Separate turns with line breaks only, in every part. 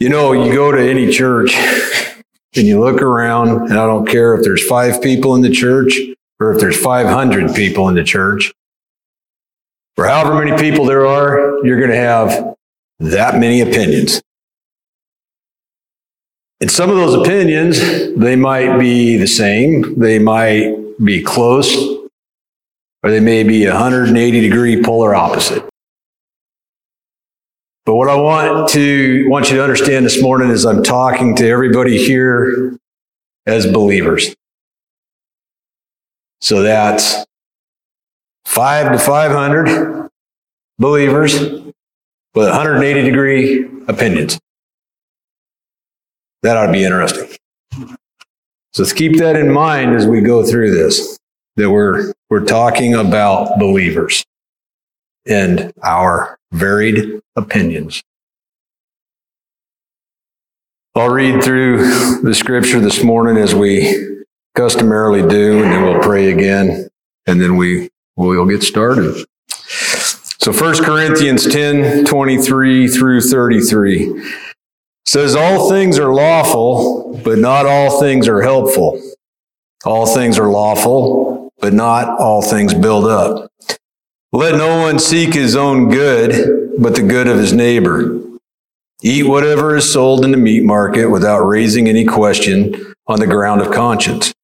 You know, you go to any church and you look around, and I don't care if there's five people in the church or if there's 500 people in the church, or however many people there are, you're going to have that many opinions. And some of those opinions, they might be the same, they might be close, or they may be 180 degree polar opposite. But what I want to want you to understand this morning is I'm talking to everybody here as believers. So that's five to 500 believers with 180 degree opinions. That ought to be interesting. So let's keep that in mind as we go through this, that we're, we're talking about believers and our varied opinions. I'll read through the scripture this morning as we customarily do, and then we'll pray again, and then we we'll get started. So 1 Corinthians 10, 23 through 33 says, All things are lawful, but not all things are helpful. All things are lawful, but not all things build up. Let no one seek his own good, but the good of his neighbor. Eat whatever is sold in the meat market without raising any question on the ground of conscience.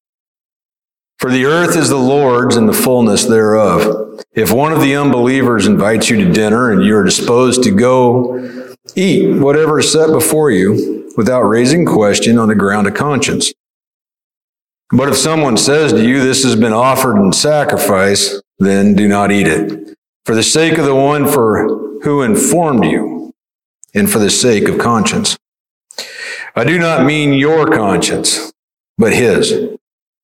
For the earth is the Lord's and the fullness thereof. If one of the unbelievers invites you to dinner and you are disposed to go, eat whatever is set before you without raising question on the ground of conscience. But if someone says to you, This has been offered in sacrifice, then do not eat it, for the sake of the one for who informed you, and for the sake of conscience. I do not mean your conscience, but his.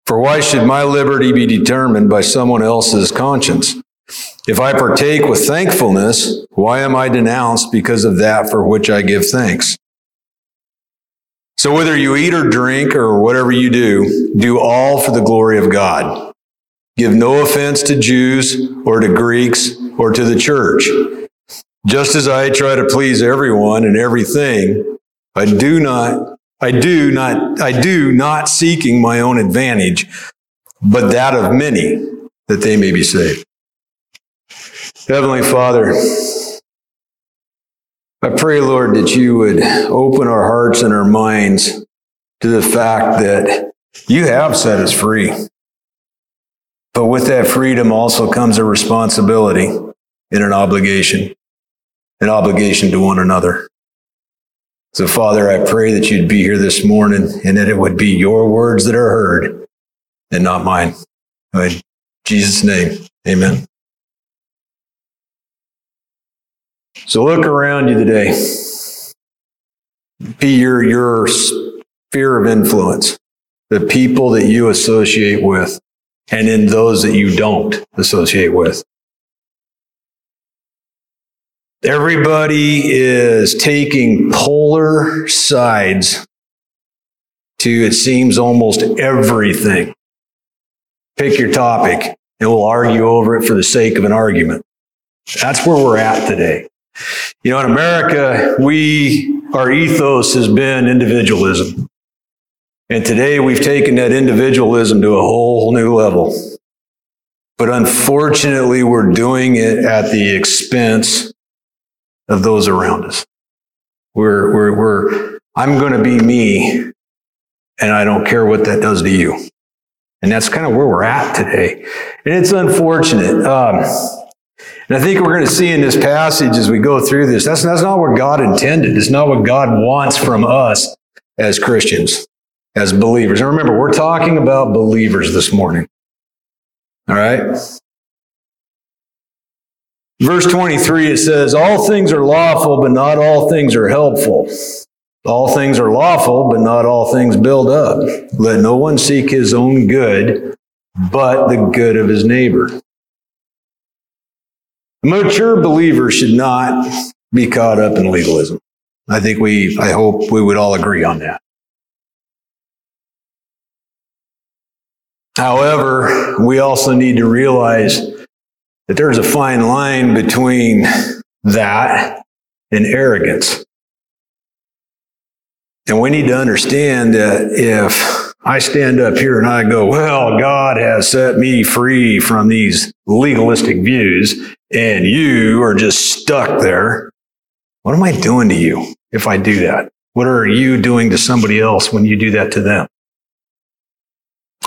For why should my liberty be determined by someone else's conscience? If I partake with thankfulness, why am I denounced because of that for which I give thanks? So whether you eat or drink or whatever you do, do all for the glory of God. Give no offense to Jews or to Greeks or to the church. Just as I try to please everyone and everything, I do not, I do not, I do not seeking my own advantage, but that of many that they may be saved. Heavenly Father, I pray, Lord, that you would open our hearts and our minds to the fact that you have set us free. But with that freedom also comes a responsibility and an obligation, an obligation to one another. So, Father, I pray that you'd be here this morning and that it would be your words that are heard and not mine. In Jesus' name, amen. So look around you today. Be your, your sphere of influence, the people that you associate with and in those that you don't associate with. Everybody is taking polar sides to, it seems, almost everything. Pick your topic and we'll argue over it for the sake of an argument. That's where we're at today. You know, in America, we, our ethos has been individualism. And today we've taken that individualism to a whole new level. But unfortunately, we're doing it at the expense of those around us. We're, we're, we're, I'm going to be me, and I don't care what that does to you. And that's kind of where we're at today. And it's unfortunate. Um, and I think we're going to see in this passage as we go through this, that's, that's not what God intended. It's not what God wants from us as Christians as believers. And remember, we're talking about believers this morning. All right? Verse 23, it says, All things are lawful, but not all things are helpful. All things are lawful, but not all things build up. Let no one seek his own good, but the good of his neighbor. A mature believer should not be caught up in legalism. I think we, I hope we would all agree on that. However, we also need to realize that there's a fine line between that and arrogance. And we need to understand that if I stand up here and I go, well, God has set me free from these legalistic views, and you are just stuck there, what am I doing to you if I do that? What are you doing to somebody else when you do that to them?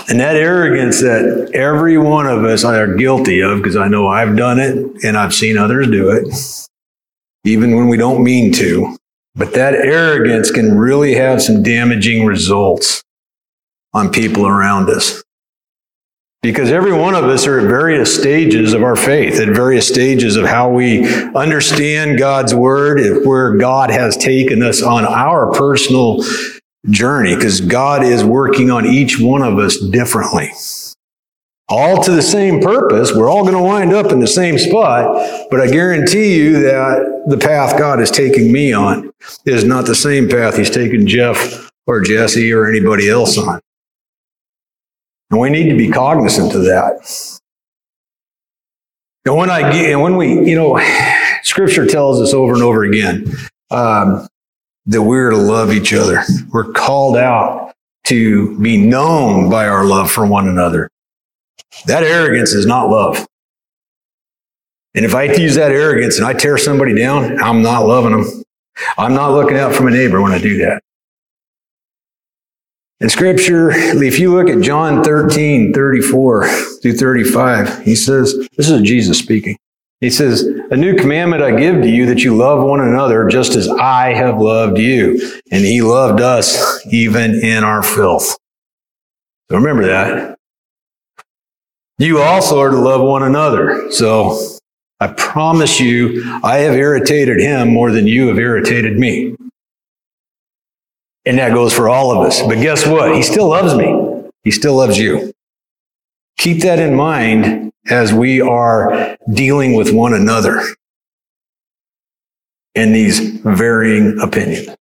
And that arrogance that every one of us are guilty of, because I know I've done it and I've seen others do it, even when we don't mean to. But that arrogance can really have some damaging results on people around us. Because every one of us are at various stages of our faith, at various stages of how we understand God's word, where God has taken us on our personal journey, because God is working on each one of us differently. All to the same purpose. We're all going to wind up in the same spot, but I guarantee you that the path God is taking me on is not the same path He's taking Jeff or Jesse or anybody else on. And we need to be cognizant of that. And when I get, and when we, you know, scripture tells us over and over again um, that we're to love each other. We're called out to be known by our love for one another. That arrogance is not love. And if I use that arrogance and I tear somebody down, I'm not loving them. I'm not looking out for my neighbor when I do that. In scripture, if you look at John 13, 34 through 35, he says, this is Jesus speaking. He says, A new commandment I give to you that you love one another just as I have loved you. And he loved us even in our filth. So remember that. You also are to love one another. So I promise you, I have irritated him more than you have irritated me. And that goes for all of us. But guess what? He still loves me. He still loves you. Keep that in mind as we are dealing with one another in these varying opinions.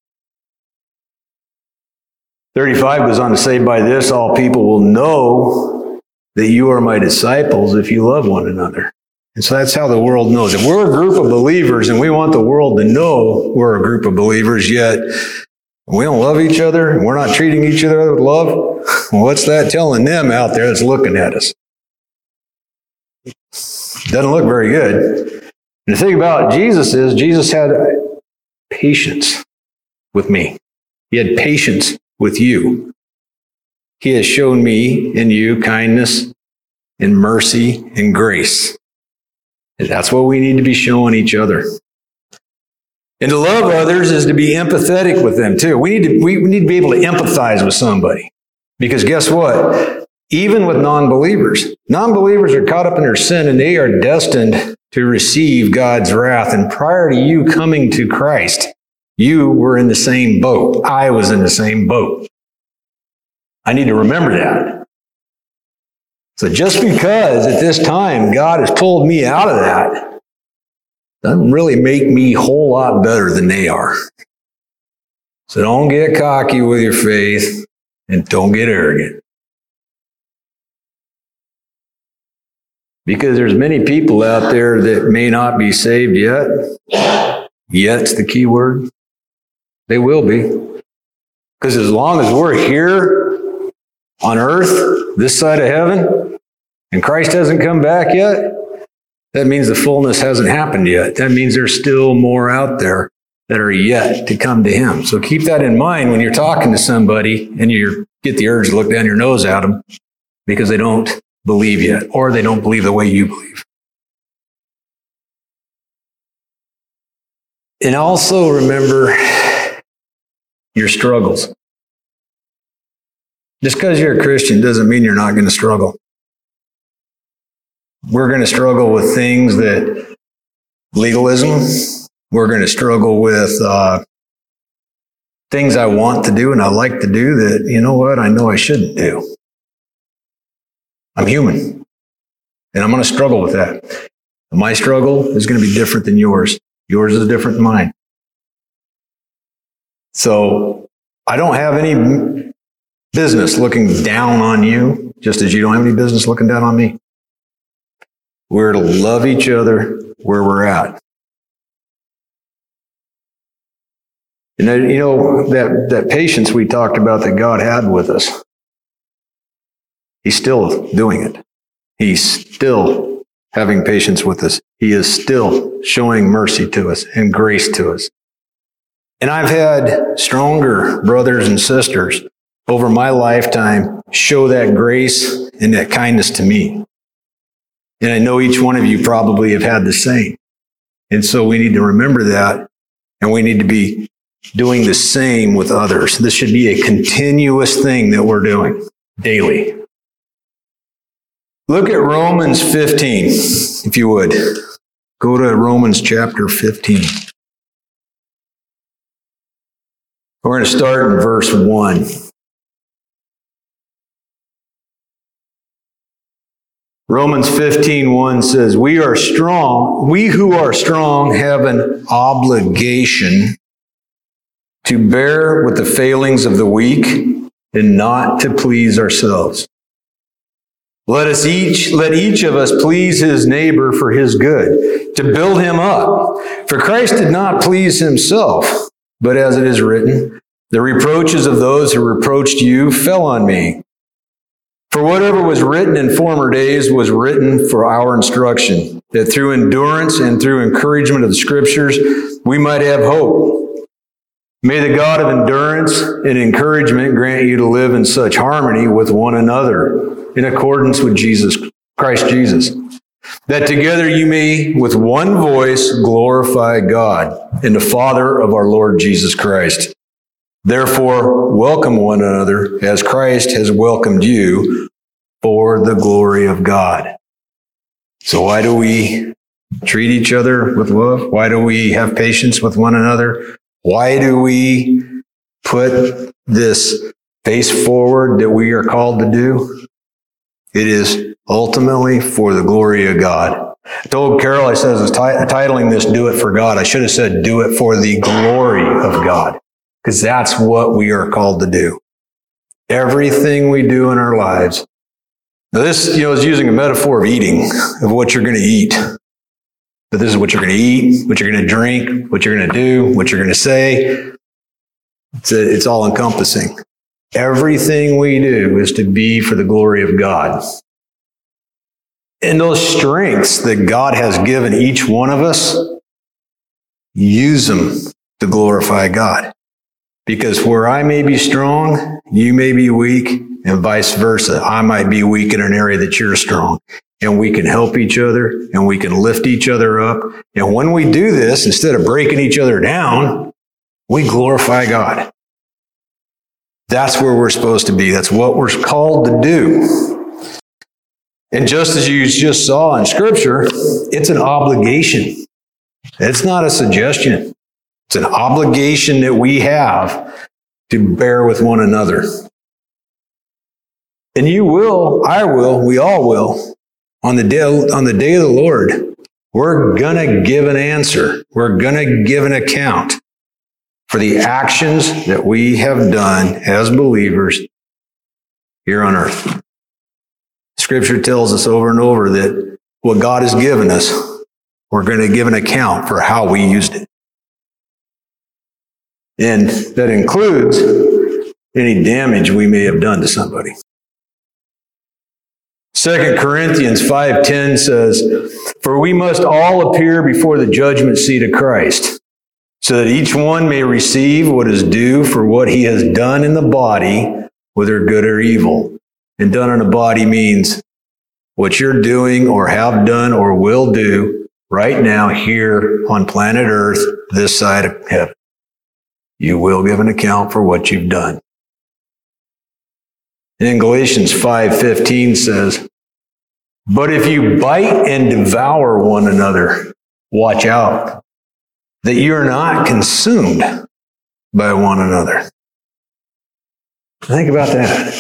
35 goes on to say, By this all people will know that you are my disciples if you love one another. And so that's how the world knows. If we're a group of believers and we want the world to know we're a group of believers, yet we don't love each other and we're not treating each other with love, well, what's that telling them out there that's looking at us? Doesn't look very good. And the thing about Jesus is, Jesus had patience with me. He had patience with you. He has shown me in you kindness and mercy and grace. And that's what we need to be showing each other. And to love others is to be empathetic with them too. We need to, we need to be able to empathize with somebody. Because guess what? Even with non believers, non believers are caught up in their sin and they are destined to receive God's wrath. And prior to you coming to Christ, you were in the same boat. I was in the same boat. I need to remember that. So just because at this time God has pulled me out of that doesn't really make me a whole lot better than they are. So don't get cocky with your faith and don't get arrogant. Because there's many people out there that may not be saved yet. Yet's the key word. They will be. Because as long as we're here on earth, this side of heaven, and Christ hasn't come back yet, that means the fullness hasn't happened yet. That means there's still more out there that are yet to come to him. So keep that in mind when you're talking to somebody and you get the urge to look down your nose at them because they don't believe yet or they don't believe the way you believe. And also remember your struggles. Just because you're a Christian doesn't mean you're not going to struggle. We're going to struggle with things that legalism, we're going to struggle with uh, things I want to do and I like to do that, you know what, I know I shouldn't do. I'm human and I'm going to struggle with that. My struggle is going to be different than yours. Yours is different than mine. So I don't have any business looking down on you, just as you don't have any business looking down on me. We're to love each other where we're at. And then, you know, that, that patience we talked about that God had with us, He's still doing it. He's still having patience with us. He is still showing mercy to us and grace to us. And I've had stronger brothers and sisters over my lifetime show that grace and that kindness to me. And I know each one of you probably have had the same. And so we need to remember that and we need to be doing the same with others. This should be a continuous thing that we're doing daily. Look at Romans 15, if you would. Go to Romans chapter 15. We're going to start in verse 1. Romans 15, 1 says, We are strong. We who are strong have an obligation to bear with the failings of the weak and not to please ourselves. Let us each, let each of us please his neighbor for his good, to build him up. For Christ did not please himself, but as it is written, the reproaches of those who reproached you fell on me. For whatever was written in former days was written for our instruction, that through endurance and through encouragement of the scriptures, we might have hope. May the God of endurance and encouragement grant you to live in such harmony with one another in accordance with Jesus, Christ Jesus, that together you may with one voice glorify God and the Father of our Lord Jesus Christ. Therefore, welcome one another as Christ has welcomed you for the glory of God. So why do we treat each other with love? Why do we have patience with one another? Why do we put this face forward that we are called to do? It is ultimately for the glory of God. I told Carol, I said, I was titling this Do It for God. I should have said Do It for the glory of God, because that's what we are called to do. Everything we do in our lives. Now this, you know, is using a metaphor of eating, of what you're going to eat that this is what you're going to eat, what you're going to drink, what you're going to do, what you're going to say. It's, a, it's all encompassing. Everything we do is to be for the glory of God. And those strengths that God has given each one of us, use them to glorify God. Because where I may be strong, you may be weak, and vice versa. I might be weak in an area that you're strong and we can help each other and we can lift each other up. And when we do this, instead of breaking each other down, we glorify God. That's where we're supposed to be. That's what we're called to do. And just as you just saw in scripture, it's an obligation. It's not a suggestion. It's an obligation that we have to bear with one another. And you will, I will, we all will on the day, on the day of the Lord, we're going to give an answer. We're going to give an account for the actions that we have done as believers here on earth. Scripture tells us over and over that what God has given us, we're going to give an account for how we used it. And that includes any damage we may have done to somebody. Second Corinthians 5:10 says, "For we must all appear before the judgment seat of Christ, so that each one may receive what is due for what he has done in the body, whether good or evil." And done in the body means what you're doing or have done or will do right now here on planet Earth, this side of heaven. You will give an account for what you've done. And in Galatians 5:15 says, but if you bite and devour one another, watch out that you're not consumed by one another. Think about that.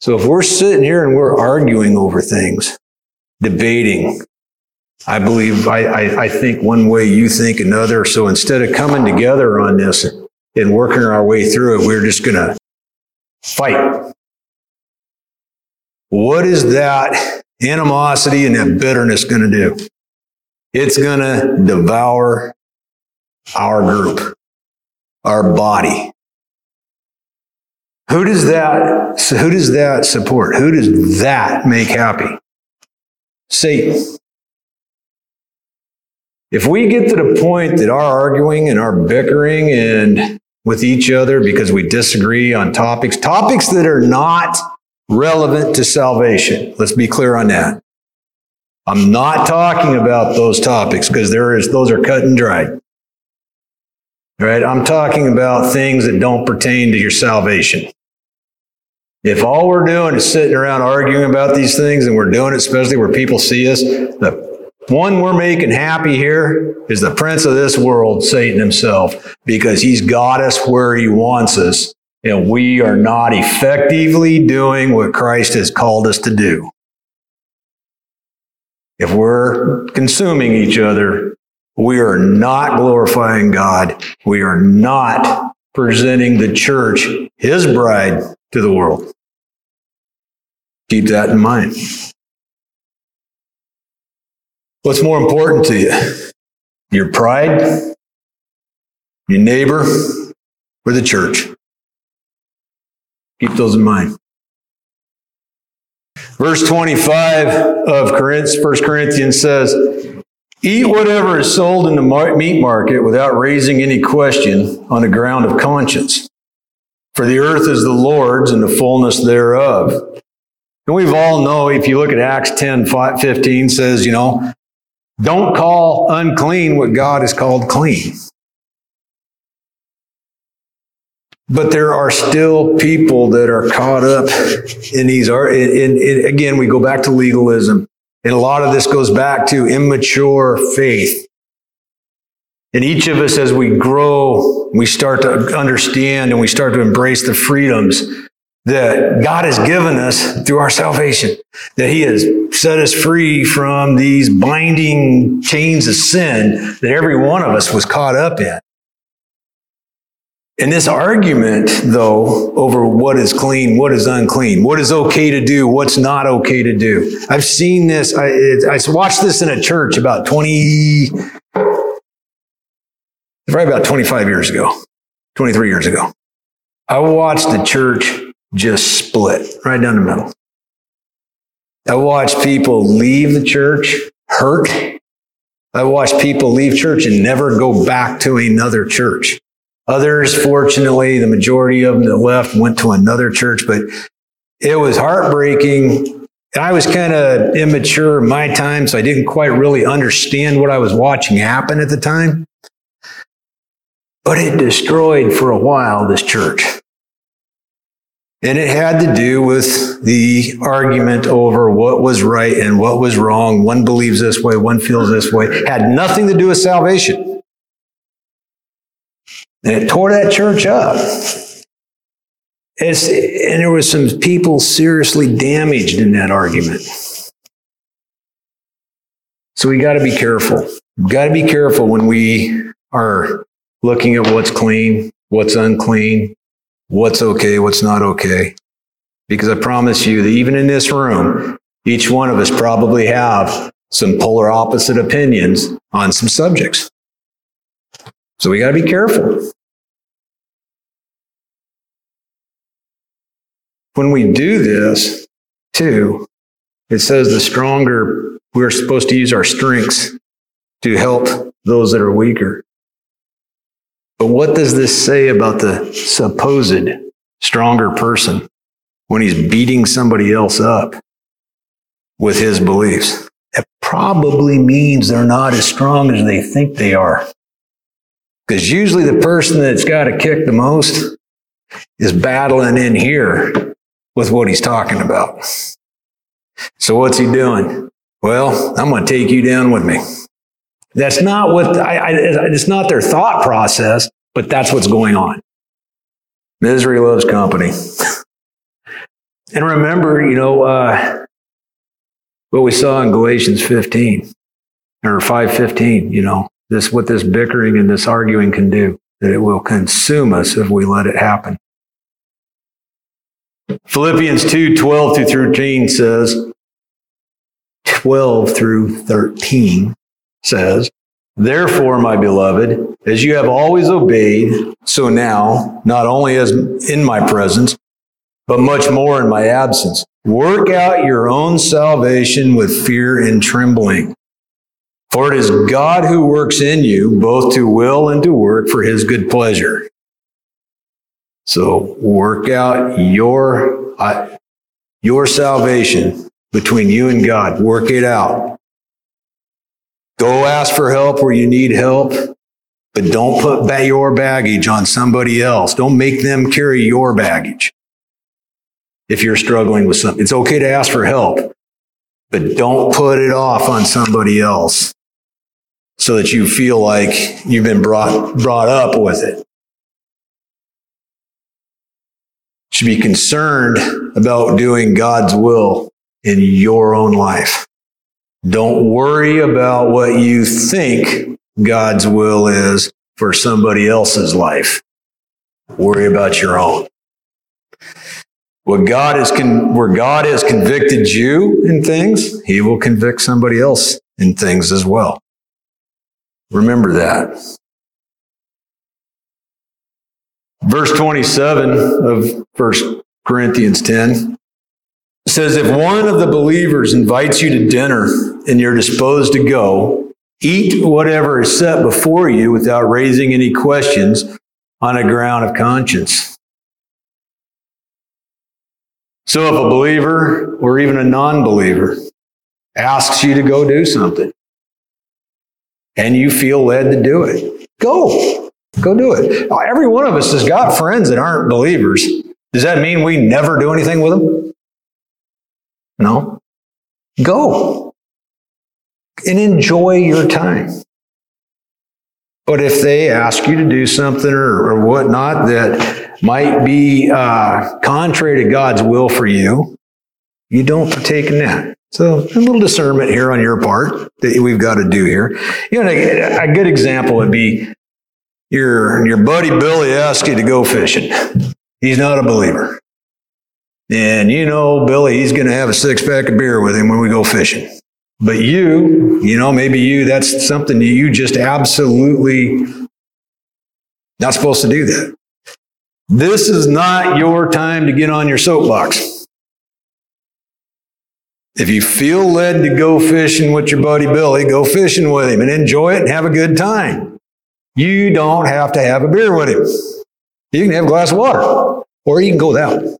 So if we're sitting here and we're arguing over things, debating, I believe, I, I, I think one way, you think another. So instead of coming together on this and working our way through it, we're just going to fight. What is that animosity and that bitterness going to do? It's going to devour our group. our body. Who does that, who does that support? Who does that make happy? Satan. If we get to the point that our arguing and our bickering and with each other because we disagree on topics, topics that are not relevant to salvation. Let's be clear on that. I'm not talking about those topics because there is, those are cut and dried. Right? I'm talking about things that don't pertain to your salvation. If all we're doing is sitting around arguing about these things and we're doing it, especially where people see us, the one we're making happy here is the prince of this world, Satan himself, because he's got us where he wants us, and we are not effectively doing what Christ has called us to do. If we're consuming each other, we are not glorifying God. We are not presenting the church, his bride, to the world. Keep that in mind. What's more important to you? Your pride, your neighbor, or the church? Keep those in mind. Verse 25 of 1 Corinthians says, Eat whatever is sold in the meat market without raising any question on the ground of conscience. For the earth is the Lord's and the fullness thereof. And we've all know, if you look at Acts 10, 15 says, you know, don't call unclean what God has called clean. But there are still people that are caught up in these. In, in, again, we go back to legalism. And a lot of this goes back to immature faith. And each of us, as we grow, we start to understand and we start to embrace the freedoms that God has given us through our salvation, that He has set us free from these binding chains of sin that every one of us was caught up in. And this argument, though, over what is clean, what is unclean, what is okay to do, what's not okay to do. I've seen this, I, I watched this in a church about 20, right about 25 years ago, 23 years ago. I watched the church just split right down the middle. I watched people leave the church hurt. I watched people leave church and never go back to another church. Others, fortunately, the majority of them that left went to another church, but it was heartbreaking. I was kind of immature in my time, so I didn't quite really understand what I was watching happen at the time. But it destroyed for a while this church. And it had to do with the argument over what was right and what was wrong. One believes this way, one feels this way. It had nothing to do with salvation. And it tore that church up. It's, and there was some people seriously damaged in that argument. So we got to be careful. Got to be careful when we are looking at what's clean, what's unclean, what's okay, what's not okay. Because I promise you that even in this room, each one of us probably have some polar opposite opinions on some subjects. So we got to be careful. When we do this, too, it says the stronger we're supposed to use our strengths to help those that are weaker. But what does this say about the supposed stronger person when he's beating somebody else up with his beliefs? It probably means they're not as strong as they think they are. Because usually the person that's got to kick the most is battling in here with what he's talking about. So what's he doing? Well, I'm going to take you down with me. That's not what I, I, it's not their thought process, but that's what's going on. Misery loves company. and remember, you know, uh, what we saw in Galatians 15 or 515, you know, this, what this bickering and this arguing can do, that it will consume us if we let it happen. Philippians 2, 12 through 13 says, 12 through 13 says, Therefore, my beloved, as you have always obeyed, so now, not only as in my presence, but much more in my absence, work out your own salvation with fear and trembling. For it is God who works in you both to will and to work for his good pleasure. So work out your, uh, your salvation between you and God. Work it out. Go ask for help where you need help, but don't put your baggage on somebody else. Don't make them carry your baggage. If you're struggling with something, it's okay to ask for help, but don't put it off on somebody else so that you feel like you've been brought, brought up with it. Should be concerned about doing God's will in your own life. Don't worry about what you think God's will is for somebody else's life. Worry about your own. What God is con- where God has convicted you in things, He will convict somebody else in things as well. Remember that. Verse 27 of 1 Corinthians 10 says, If one of the believers invites you to dinner and you're disposed to go, eat whatever is set before you without raising any questions on a ground of conscience. So if a believer or even a non believer asks you to go do something and you feel led to do it, go. Go do it. Every one of us has got friends that aren't believers. Does that mean we never do anything with them? No. Go and enjoy your time. But if they ask you to do something or, or whatnot that might be uh, contrary to God's will for you, you don't partake in that. So a little discernment here on your part that we've got to do here. You know, a, a good example would be your, your buddy Billy asks you to go fishing. He's not a believer. And you know, Billy, he's going to have a six pack of beer with him when we go fishing. But you, you know, maybe you, that's something you just absolutely not supposed to do that. This is not your time to get on your soapbox. If you feel led to go fishing with your buddy Billy, go fishing with him and enjoy it and have a good time. You don't have to have a beer with him. You can have a glass of water, or you can go without. It's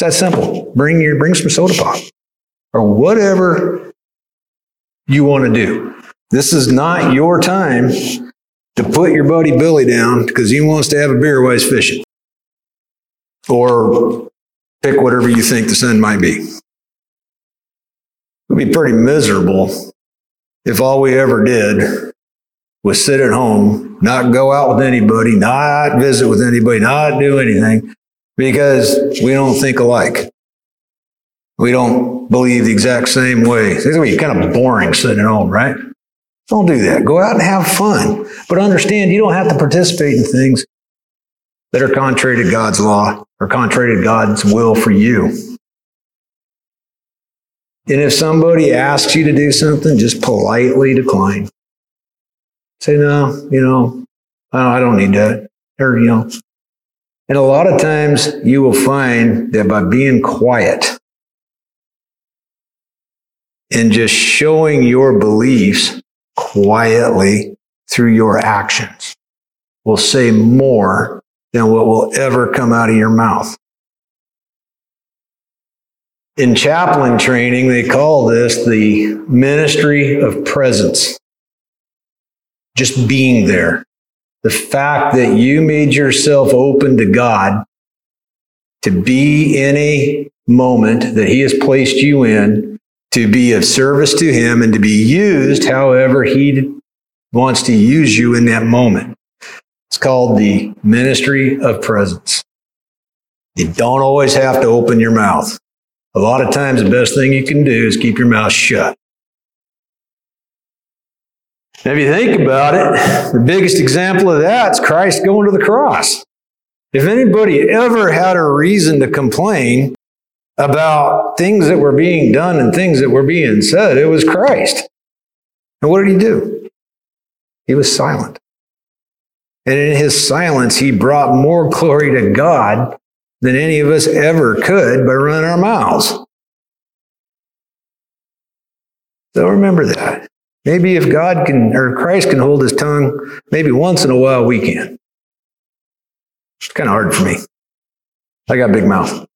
that simple. Bring your bring some soda pop or whatever you want to do. This is not your time to put your buddy Billy down because he wants to have a beer while he's fishing. Or pick whatever you think the sun might be. Would be pretty miserable if all we ever did was sit at home, not go out with anybody, not visit with anybody, not do anything because we don't think alike. We don't believe the exact same way. It's going to be kind of boring sitting at home, right? Don't do that. Go out and have fun. But understand you don't have to participate in things that are contrary to God's law or contrary to God's will for you. And if somebody asks you to do something, just politely decline. Say, no, you know, I don't need that. Or, you know, and a lot of times you will find that by being quiet and just showing your beliefs quietly through your actions will say more than what will ever come out of your mouth. In chaplain training, they call this the ministry of presence just being there. The fact that you made yourself open to God to be in a moment that He has placed you in, to be of service to Him and to be used however He wants to use you in that moment. It's called the ministry of presence. You don't always have to open your mouth. A lot of times, the best thing you can do is keep your mouth shut. Now, if you think about it, the biggest example of that is Christ going to the cross. If anybody ever had a reason to complain about things that were being done and things that were being said, it was Christ. And what did he do? He was silent. And in his silence, he brought more glory to God than any of us ever could by running our mouths. So remember that. Maybe if God can, or Christ can hold his tongue, maybe once in a while we can. It's kind of hard for me. I got a big mouth.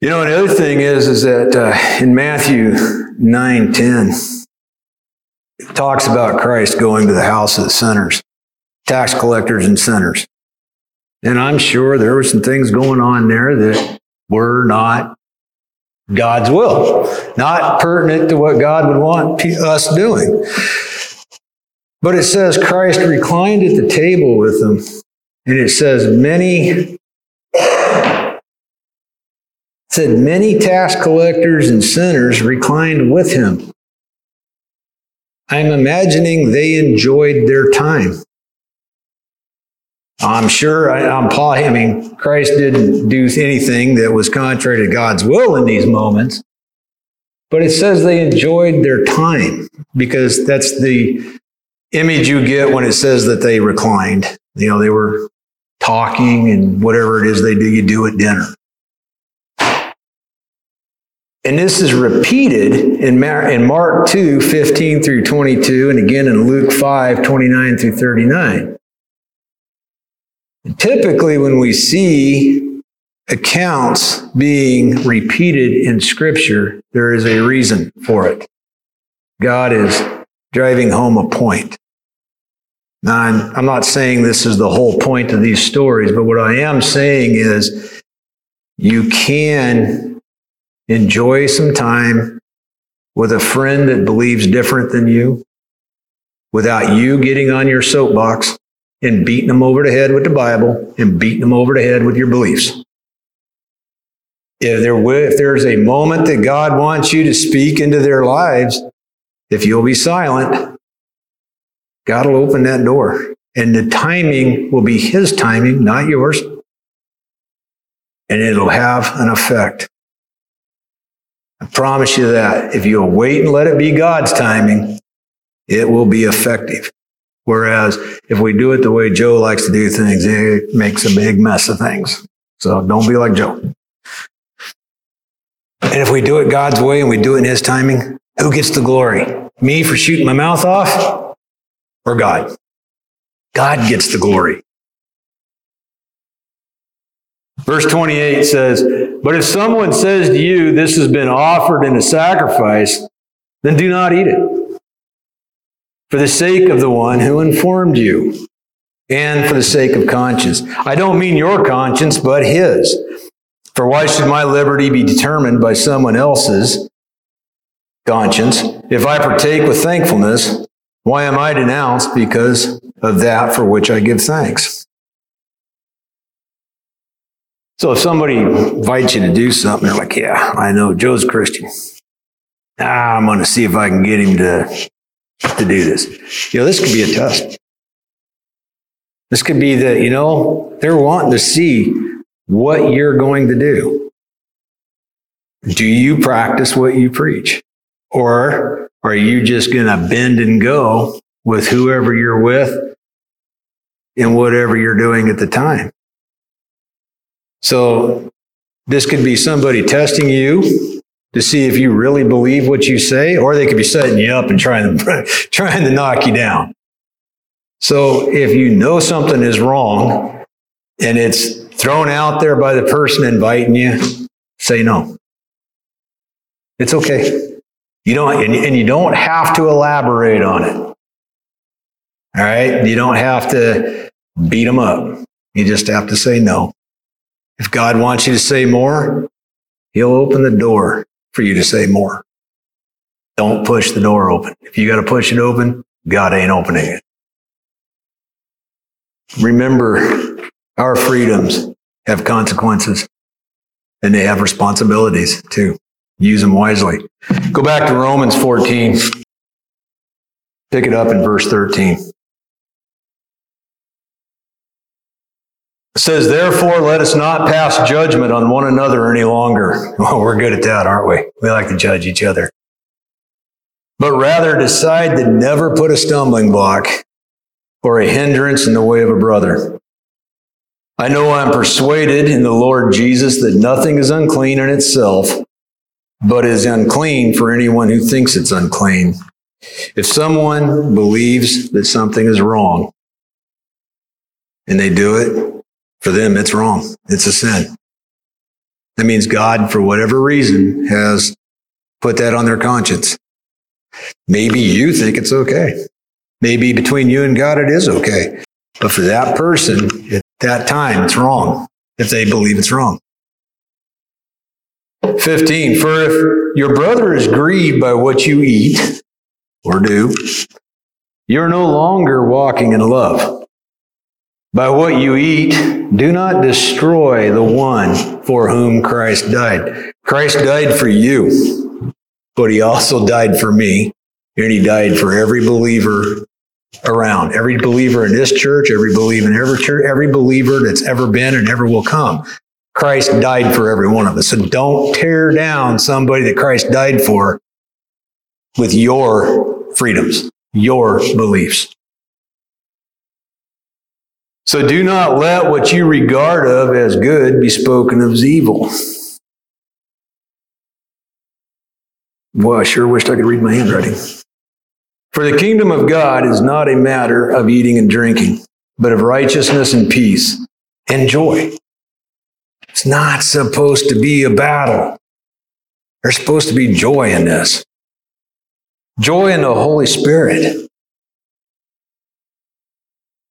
You know, another thing is, is that uh, in Matthew 9 10, it talks about Christ going to the house of the sinners, tax collectors and sinners. And I'm sure there were some things going on there that were not God's will, not pertinent to what God would want us doing. But it says Christ reclined at the table with them, and it says many said many tax collectors and sinners reclined with him. I'm imagining they enjoyed their time. I'm sure, I, am Paul, I mean, Christ didn't do anything that was contrary to God's will in these moments, but it says they enjoyed their time because that's the image you get when it says that they reclined. You know, they were talking and whatever it is they do, you do at dinner. And this is repeated in Mark 2, 15 through 22, and again in Luke 5, 29 through 39. Typically, when we see accounts being repeated in Scripture, there is a reason for it. God is driving home a point. Now, I'm, I'm not saying this is the whole point of these stories, but what I am saying is you can enjoy some time with a friend that believes different than you without you getting on your soapbox and beating them over the head with the Bible and beating them over the head with your beliefs. If, there, if there's a moment that God wants you to speak into their lives, if you'll be silent, God will open that door. And the timing will be His timing, not yours. And it'll have an effect. I promise you that. If you'll wait and let it be God's timing, it will be effective. Whereas if we do it the way Joe likes to do things, it makes a big mess of things. So don't be like Joe. And if we do it God's way and we do it in His timing, who gets the glory? Me for shooting my mouth off or God? God gets the glory. Verse 28 says, But if someone says to you, This has been offered in a sacrifice, then do not eat it for the sake of the one who informed you and for the sake of conscience. I don't mean your conscience, but his. For why should my liberty be determined by someone else's conscience? If I partake with thankfulness, why am I denounced because of that for which I give thanks? So if somebody invites you to do something, they're like, yeah, I know Joe's Christian. Ah, I'm going to see if I can get him to to do this. You know, this could be a test. This could be that, you know, they're wanting to see what you're going to do. Do you practice what you preach? Or are you just going to bend and go with whoever you're with and whatever you're doing at the time? So this could be somebody testing you to see if you really believe what you say, or they could be setting you up and trying to, trying to knock you down. So if you know something is wrong and it's thrown out there by the person inviting you, say no. It's okay. You don't, and, and you don't have to elaborate on it. All right. You don't have to beat them up. You just have to say no. If God wants you to say more, He'll open the door for you to say more. Don't push the door open. If you got to push it open, God ain't opening it. Remember, our freedoms have consequences and they have responsibilities too. Use them wisely. Go back to Romans 14. Pick it up in verse 13. It says, therefore, let us not pass judgment on one another any longer. Well, we're good at that, aren't we? We like to judge each other. but rather decide to never put a stumbling block or a hindrance in the way of a brother. I know I'm persuaded in the Lord Jesus that nothing is unclean in itself, but is unclean for anyone who thinks it's unclean. If someone believes that something is wrong and they do it, for them it's wrong. It's a sin. That means God, for whatever reason, has put that on their conscience. Maybe you think it's okay. Maybe between you and God it is okay. But for that person at that time, it's wrong if they believe it's wrong. 15. For if your brother is grieved by what you eat or do, you're no longer walking in love. By what you eat, do not destroy the one for whom Christ died. Christ died for you, but he also died for me, and he died for every believer around, every believer in this church, every believer in every church, every believer that's ever been and ever will come. Christ died for every one of us. So don't tear down somebody that Christ died for with your freedoms, your beliefs. So do not let what you regard of as good be spoken of as evil. Well, I sure wished I could read my handwriting. For the kingdom of God is not a matter of eating and drinking, but of righteousness and peace and joy it's not supposed to be a battle. There's supposed to be joy in this. Joy in the Holy Spirit.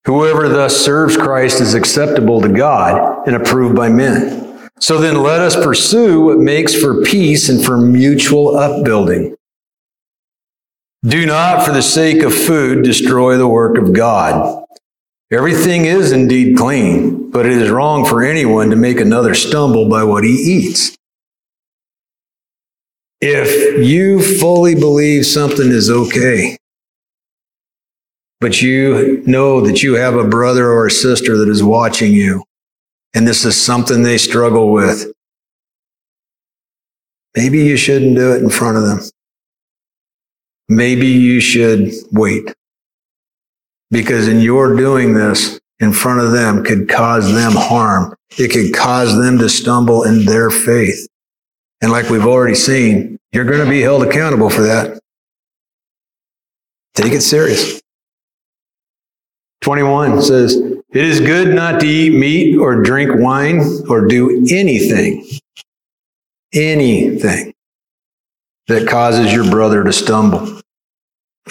Whoever thus serves Christ is acceptable to God and approved by men. So then let us pursue what makes for peace and for mutual upbuilding. Do not, for the sake of food, destroy the work of God. Everything is indeed clean, but it is wrong for anyone to make another stumble by what he eats. If you fully believe something is okay, but you know that you have a brother or a sister that is watching you, and this is something they struggle with, maybe you shouldn't do it in front of them. Maybe you should wait because in your doing this in front of them could cause them harm. It could cause them to stumble in their faith. And like we've already seen, you're going to be held accountable for that. Take it serious. 21 says, It is good not to eat meat or drink wine or do anything, anything that causes your brother to stumble.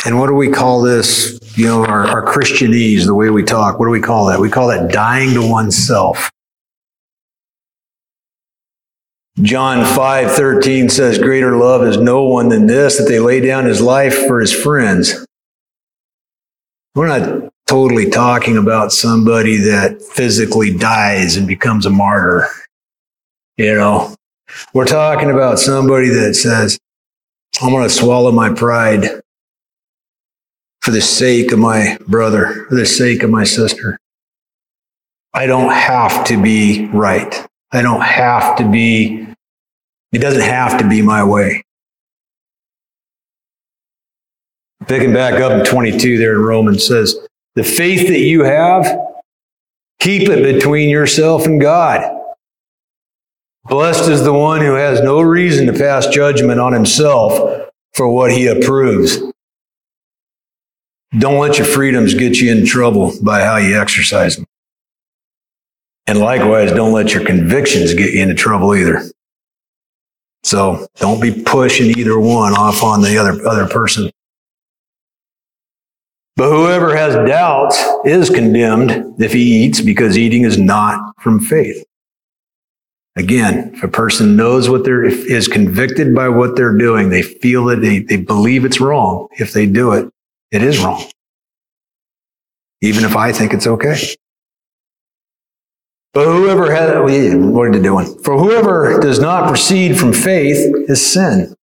And what do we call this? You know, our, our Christianese, the way we talk, what do we call that? We call that dying to oneself. John 5 13 says, Greater love is no one than this, that they lay down his life for his friends. We're not totally talking about somebody that physically dies and becomes a martyr. You know, we're talking about somebody that says, I'm going to swallow my pride for the sake of my brother, for the sake of my sister. I don't have to be right. I don't have to be, it doesn't have to be my way. Picking back up in 22 there in Romans says, the faith that you have, keep it between yourself and God. Blessed is the one who has no reason to pass judgment on himself for what he approves. Don't let your freedoms get you in trouble by how you exercise them. And likewise, don't let your convictions get you into trouble either. So don't be pushing either one off on the other, other person. But whoever has doubts is condemned if he eats because eating is not from faith. Again, if a person knows what they're, is convicted by what they're doing, they feel it, they, they believe it's wrong. If they do it, it is wrong. Even if I think it's okay. But whoever has, what are you doing? For whoever does not proceed from faith is sin.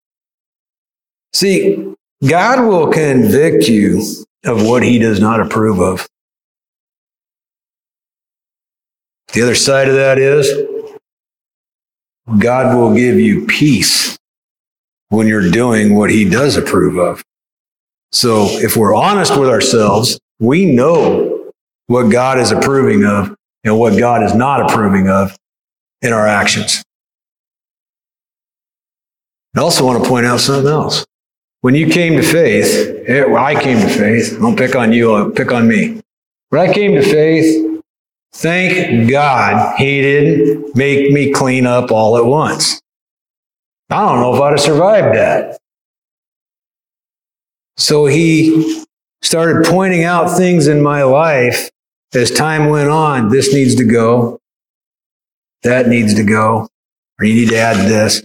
See, God will convict you of what he does not approve of. The other side of that is God will give you peace when you're doing what he does approve of. So if we're honest with ourselves, we know what God is approving of and what God is not approving of in our actions. I also want to point out something else. When you came to faith, eh, I came to faith. Don't pick on you, I'll pick on me. When I came to faith, thank God he didn't make me clean up all at once. I don't know if I'd have survived that. So he started pointing out things in my life as time went on. This needs to go. That needs to go. Or you need to add this.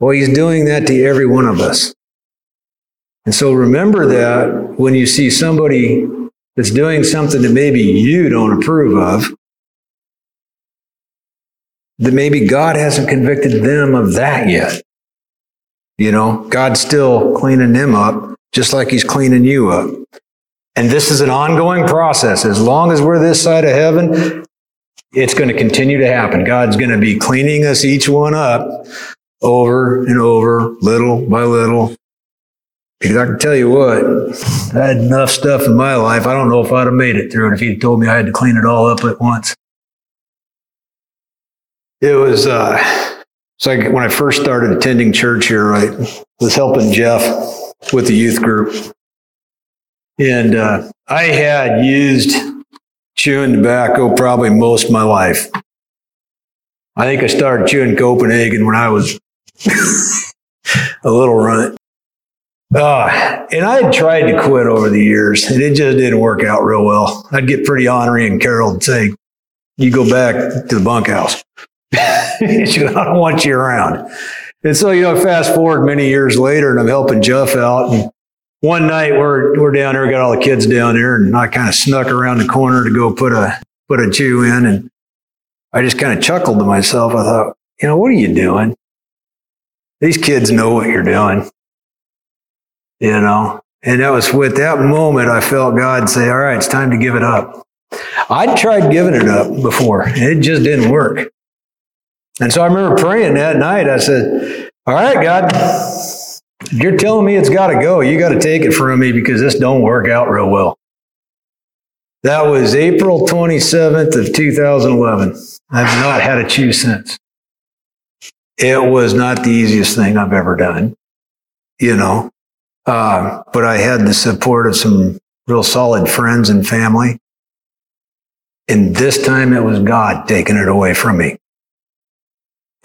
Well, he's doing that to every one of us. And so remember that when you see somebody that's doing something that maybe you don't approve of, that maybe God hasn't convicted them of that yet. You know, God's still cleaning them up, just like He's cleaning you up. And this is an ongoing process. As long as we're this side of heaven, it's going to continue to happen. God's going to be cleaning us each one up over and over, little by little. Because I can tell you what, I had enough stuff in my life. I don't know if I'd have made it through it if he'd told me I had to clean it all up at once. It was, uh, it's like when I first started attending church here, I was helping Jeff with the youth group. And uh, I had used chewing tobacco probably most of my life. I think I started chewing Copenhagen when I was a little runt. Uh, and I had tried to quit over the years, and it just didn't work out real well. I'd get pretty ornery, and Carol would say, You go back to the bunkhouse. I don't want you around. And so, you know, fast forward many years later, and I'm helping Jeff out. And one night we're, we're down there, we got all the kids down there, and I kind of snuck around the corner to go put a, put a chew in. And I just kind of chuckled to myself. I thought, you know, what are you doing? These kids know what you're doing you know. And that was with that moment I felt God say, all right, it's time to give it up. I'd tried giving it up before, it just didn't work. And so I remember praying that night. I said, all right, God, you're telling me it's got to go. You got to take it from me because this don't work out real well. That was April 27th of 2011. I've not had a chew since. It was not the easiest thing I've ever done. You know, uh, but I had the support of some real solid friends and family. And this time it was God taking it away from me.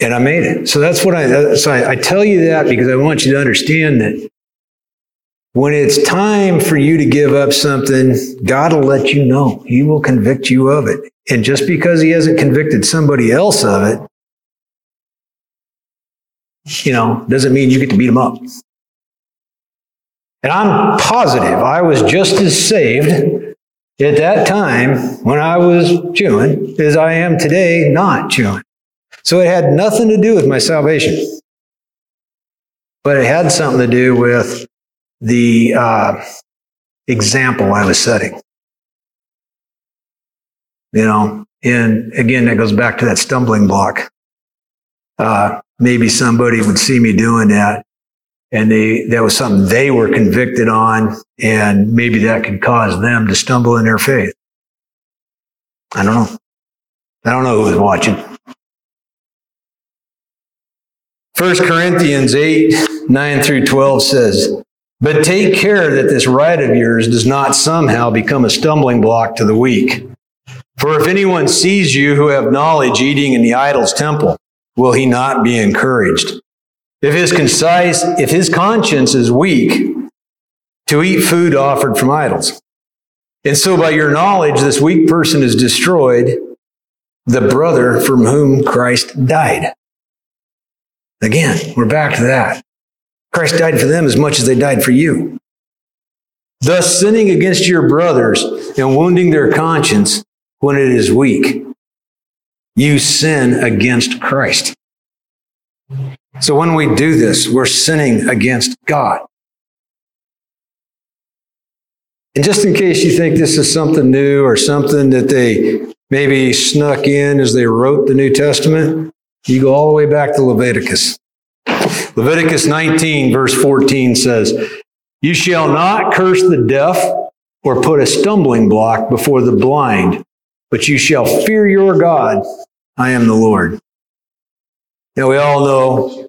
And I made it. So that's what I, so I, I tell you that because I want you to understand that when it's time for you to give up something, God will let you know. He will convict you of it. And just because he hasn't convicted somebody else of it, you know, doesn't mean you get to beat him up. And I'm positive I was just as saved at that time when I was chewing as I am today not chewing. So it had nothing to do with my salvation. But it had something to do with the uh, example I was setting. You know, and again, that goes back to that stumbling block. Uh, maybe somebody would see me doing that and they that was something they were convicted on and maybe that could cause them to stumble in their faith. I don't know. I don't know who was watching. 1 corinthians 8 9 through 12 says but take care that this right of yours does not somehow become a stumbling block to the weak. For if anyone sees you who have knowledge eating in the idol's temple will he not be encouraged if his concise, if his conscience is weak, to eat food offered from idols. And so by your knowledge, this weak person is destroyed, the brother from whom Christ died. Again, we're back to that. Christ died for them as much as they died for you. Thus, sinning against your brothers and wounding their conscience when it is weak, you sin against Christ. So when we do this, we're sinning against God. And just in case you think this is something new or something that they maybe snuck in as they wrote the New Testament, you go all the way back to Leviticus. Leviticus 19, verse 14 says, You shall not curse the deaf or put a stumbling block before the blind, but you shall fear your God. I am the Lord. Now, we all know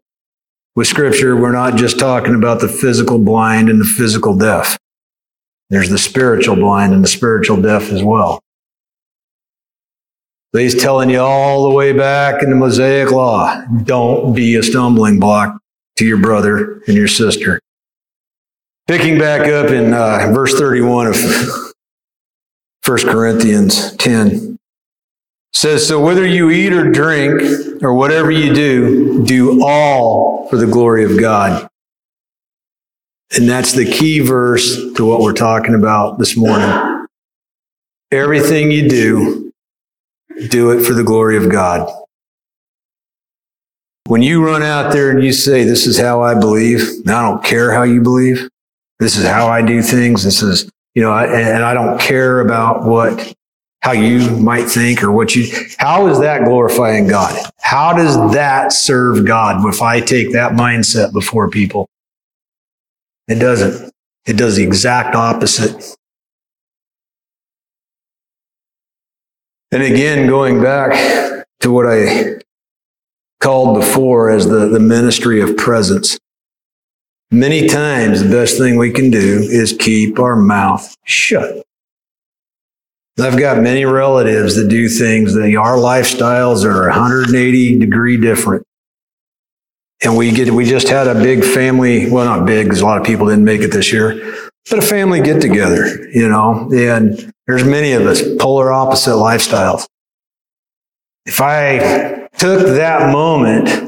with Scripture, we're not just talking about the physical blind and the physical deaf. There's the spiritual blind and the spiritual deaf as well. So he's telling you all the way back in the Mosaic Law don't be a stumbling block to your brother and your sister. Picking back up in uh, verse 31 of 1 Corinthians 10 says, So whether you eat or drink or whatever you do, do all for the glory of God. And that's the key verse to what we're talking about this morning. Everything you do, do it for the glory of God. When you run out there and you say, This is how I believe, and I don't care how you believe, this is how I do things, this is, you know, and I don't care about what, how you might think or what you, how is that glorifying God? How does that serve God if I take that mindset before people? It doesn't. It does the exact opposite. And again, going back to what I called before as the, the ministry of presence. Many times, the best thing we can do is keep our mouth shut. I've got many relatives that do things that our lifestyles are 180 degree different. And we get, we just had a big family, well, not big because a lot of people didn't make it this year, but a family get together, you know, and there's many of us polar opposite lifestyles. If I took that moment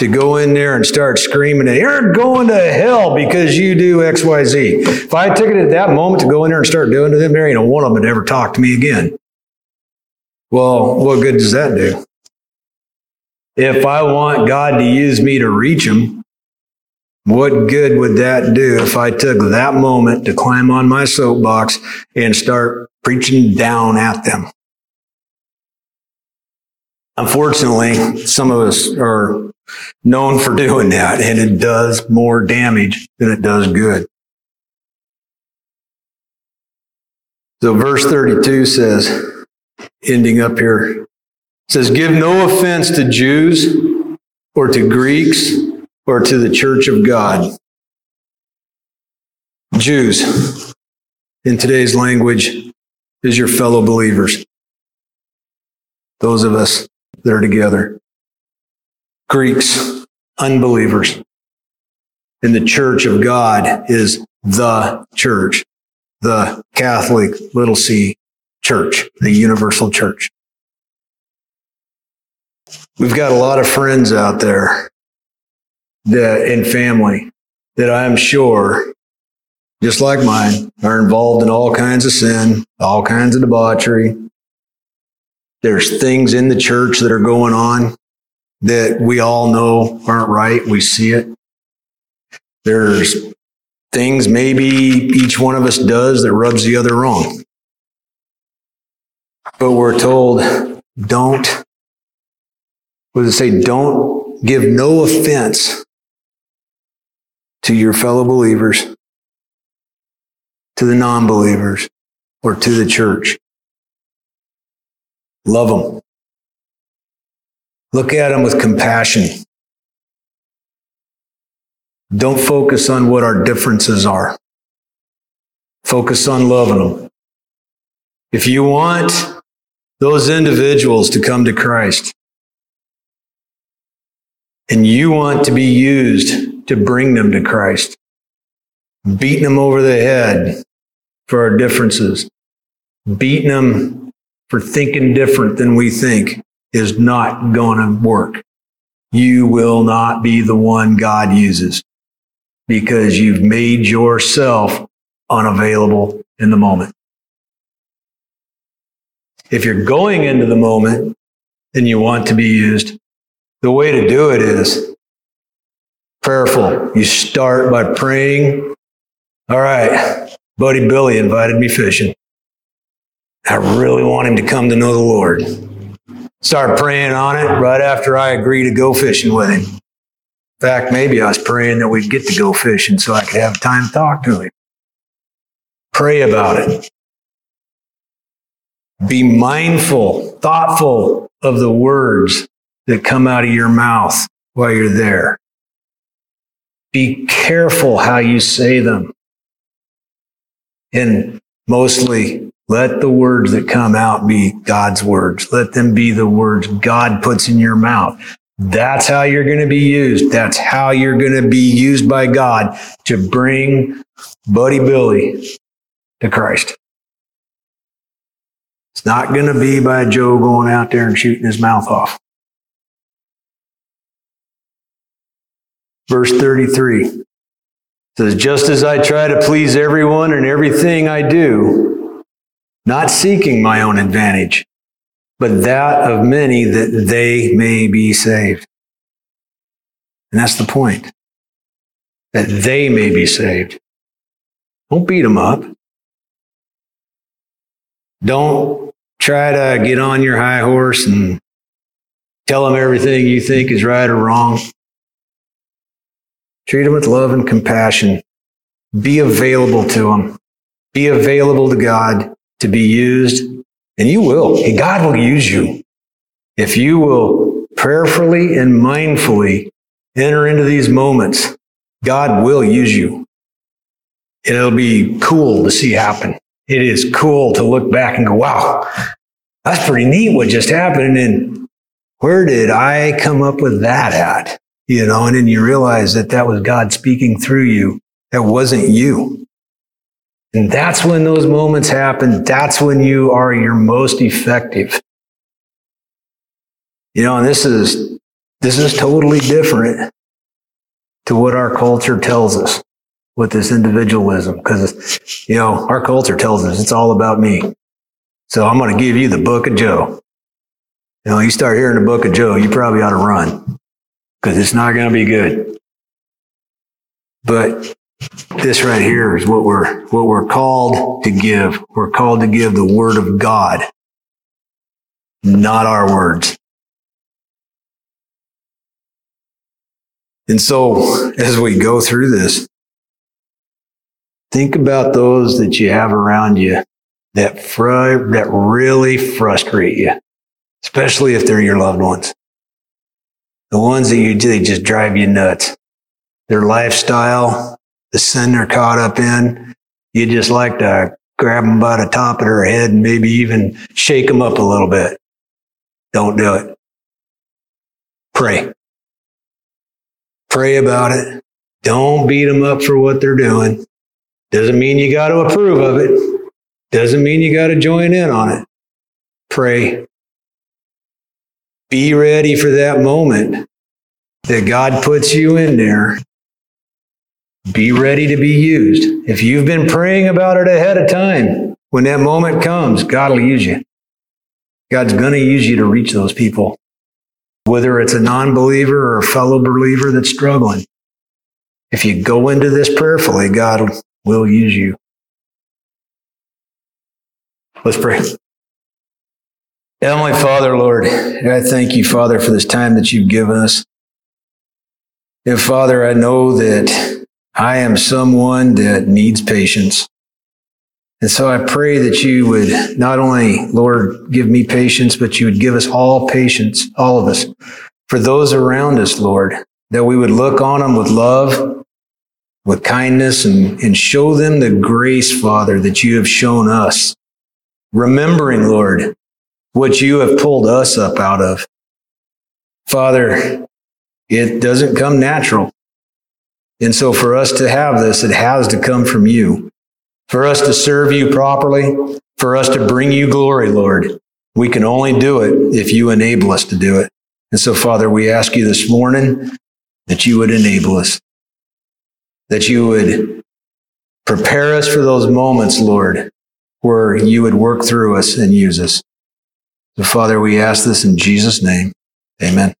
to go in there and start screaming, you're going to hell because you do X, Y, Z. If I took it at that moment to go in there and start doing to them, there ain't a one of them that ever talk to me again. Well, what good does that do? If I want God to use me to reach them, what good would that do if I took that moment to climb on my soapbox and start preaching down at them? Unfortunately, some of us are known for doing that, and it does more damage than it does good. So, verse 32 says, ending up here, says, Give no offense to Jews or to Greeks or to the church of God. Jews, in today's language, is your fellow believers. Those of us that are together. Greeks, unbelievers. And the church of God is the church, the Catholic little c church, the universal church. We've got a lot of friends out there that in family that I'm sure, just like mine, are involved in all kinds of sin, all kinds of debauchery, there's things in the church that are going on that we all know aren't right. We see it. There's things maybe each one of us does that rubs the other wrong. But we're told, don't, what does it say? Don't give no offense to your fellow believers, to the non believers, or to the church. Love them. Look at them with compassion. Don't focus on what our differences are. Focus on loving them. If you want those individuals to come to Christ and you want to be used to bring them to Christ, beating them over the head for our differences, beating them for thinking different than we think is not going to work. You will not be the one God uses because you've made yourself unavailable in the moment. If you're going into the moment and you want to be used, the way to do it is prayerful. You start by praying. All right, buddy Billy invited me fishing. I really want him to come to know the Lord. Start praying on it right after I agree to go fishing with him. In fact, maybe I was praying that we'd get to go fishing so I could have time to talk to him. Pray about it. Be mindful, thoughtful of the words that come out of your mouth while you're there. Be careful how you say them. And mostly let the words that come out be God's words. Let them be the words God puts in your mouth. That's how you're going to be used. That's how you're going to be used by God to bring Buddy Billy to Christ. It's not going to be by Joe going out there and shooting his mouth off. Verse 33 says, Just as I try to please everyone in everything I do, not seeking my own advantage, but that of many that they may be saved. And that's the point. That they may be saved. Don't beat them up. Don't try to get on your high horse and tell them everything you think is right or wrong. Treat them with love and compassion. Be available to them. Be available to God to be used. And you will. And God will use you. If you will prayerfully and mindfully enter into these moments, God will use you. And it'll be cool to see happen. It is cool to look back and go, wow, that's pretty neat what just happened. And where did I come up with that at? you know, and then you realize that that was God speaking through you. That wasn't you. And that's when those moments happen. That's when you are your most effective. You know, and this is, this is totally different to what our culture tells us with this individualism. Because, you know, our culture tells us it's all about me. So I'm going to give you the book of Joe. You know, you start hearing the book of Joe, you probably ought to run because it's not going to be good. But this right here is what we're, what we're called to give. We're called to give the word of God, not our words. And so as we go through this, think about those that you have around you that fr- that really frustrate you, especially if they're your loved ones. The ones that you do, they just drive you nuts. Their lifestyle, the sin they're caught up in, you just like to grab them by the top of their head and maybe even shake them up a little bit. Don't do it. Pray. Pray about it. Don't beat them up for what they're doing. Doesn't mean you got to approve of it. Doesn't mean you got to join in on it. Pray. Be ready for that moment that God puts you in there. Be ready to be used. If you've been praying about it ahead of time, when that moment comes, God will use you. God's going to use you to reach those people, whether it's a non believer or a fellow believer that's struggling. If you go into this prayerfully, God will use you. Let's pray. Heavenly Father, Lord, I thank you, Father, for this time that you've given us. And Father, I know that I am someone that needs patience. And so I pray that you would not only, Lord, give me patience, but you would give us all patience, all of us, for those around us, Lord, that we would look on them with love, with kindness, and, and show them the grace, Father, that you have shown us. Remembering, Lord, what you have pulled us up out of. Father, it doesn't come natural. And so for us to have this, it has to come from you. For us to serve you properly, for us to bring you glory, Lord, we can only do it if you enable us to do it. And so, Father, we ask you this morning that you would enable us, that you would prepare us for those moments, Lord, where you would work through us and use us. So, Father, we ask this in Jesus' name. Amen.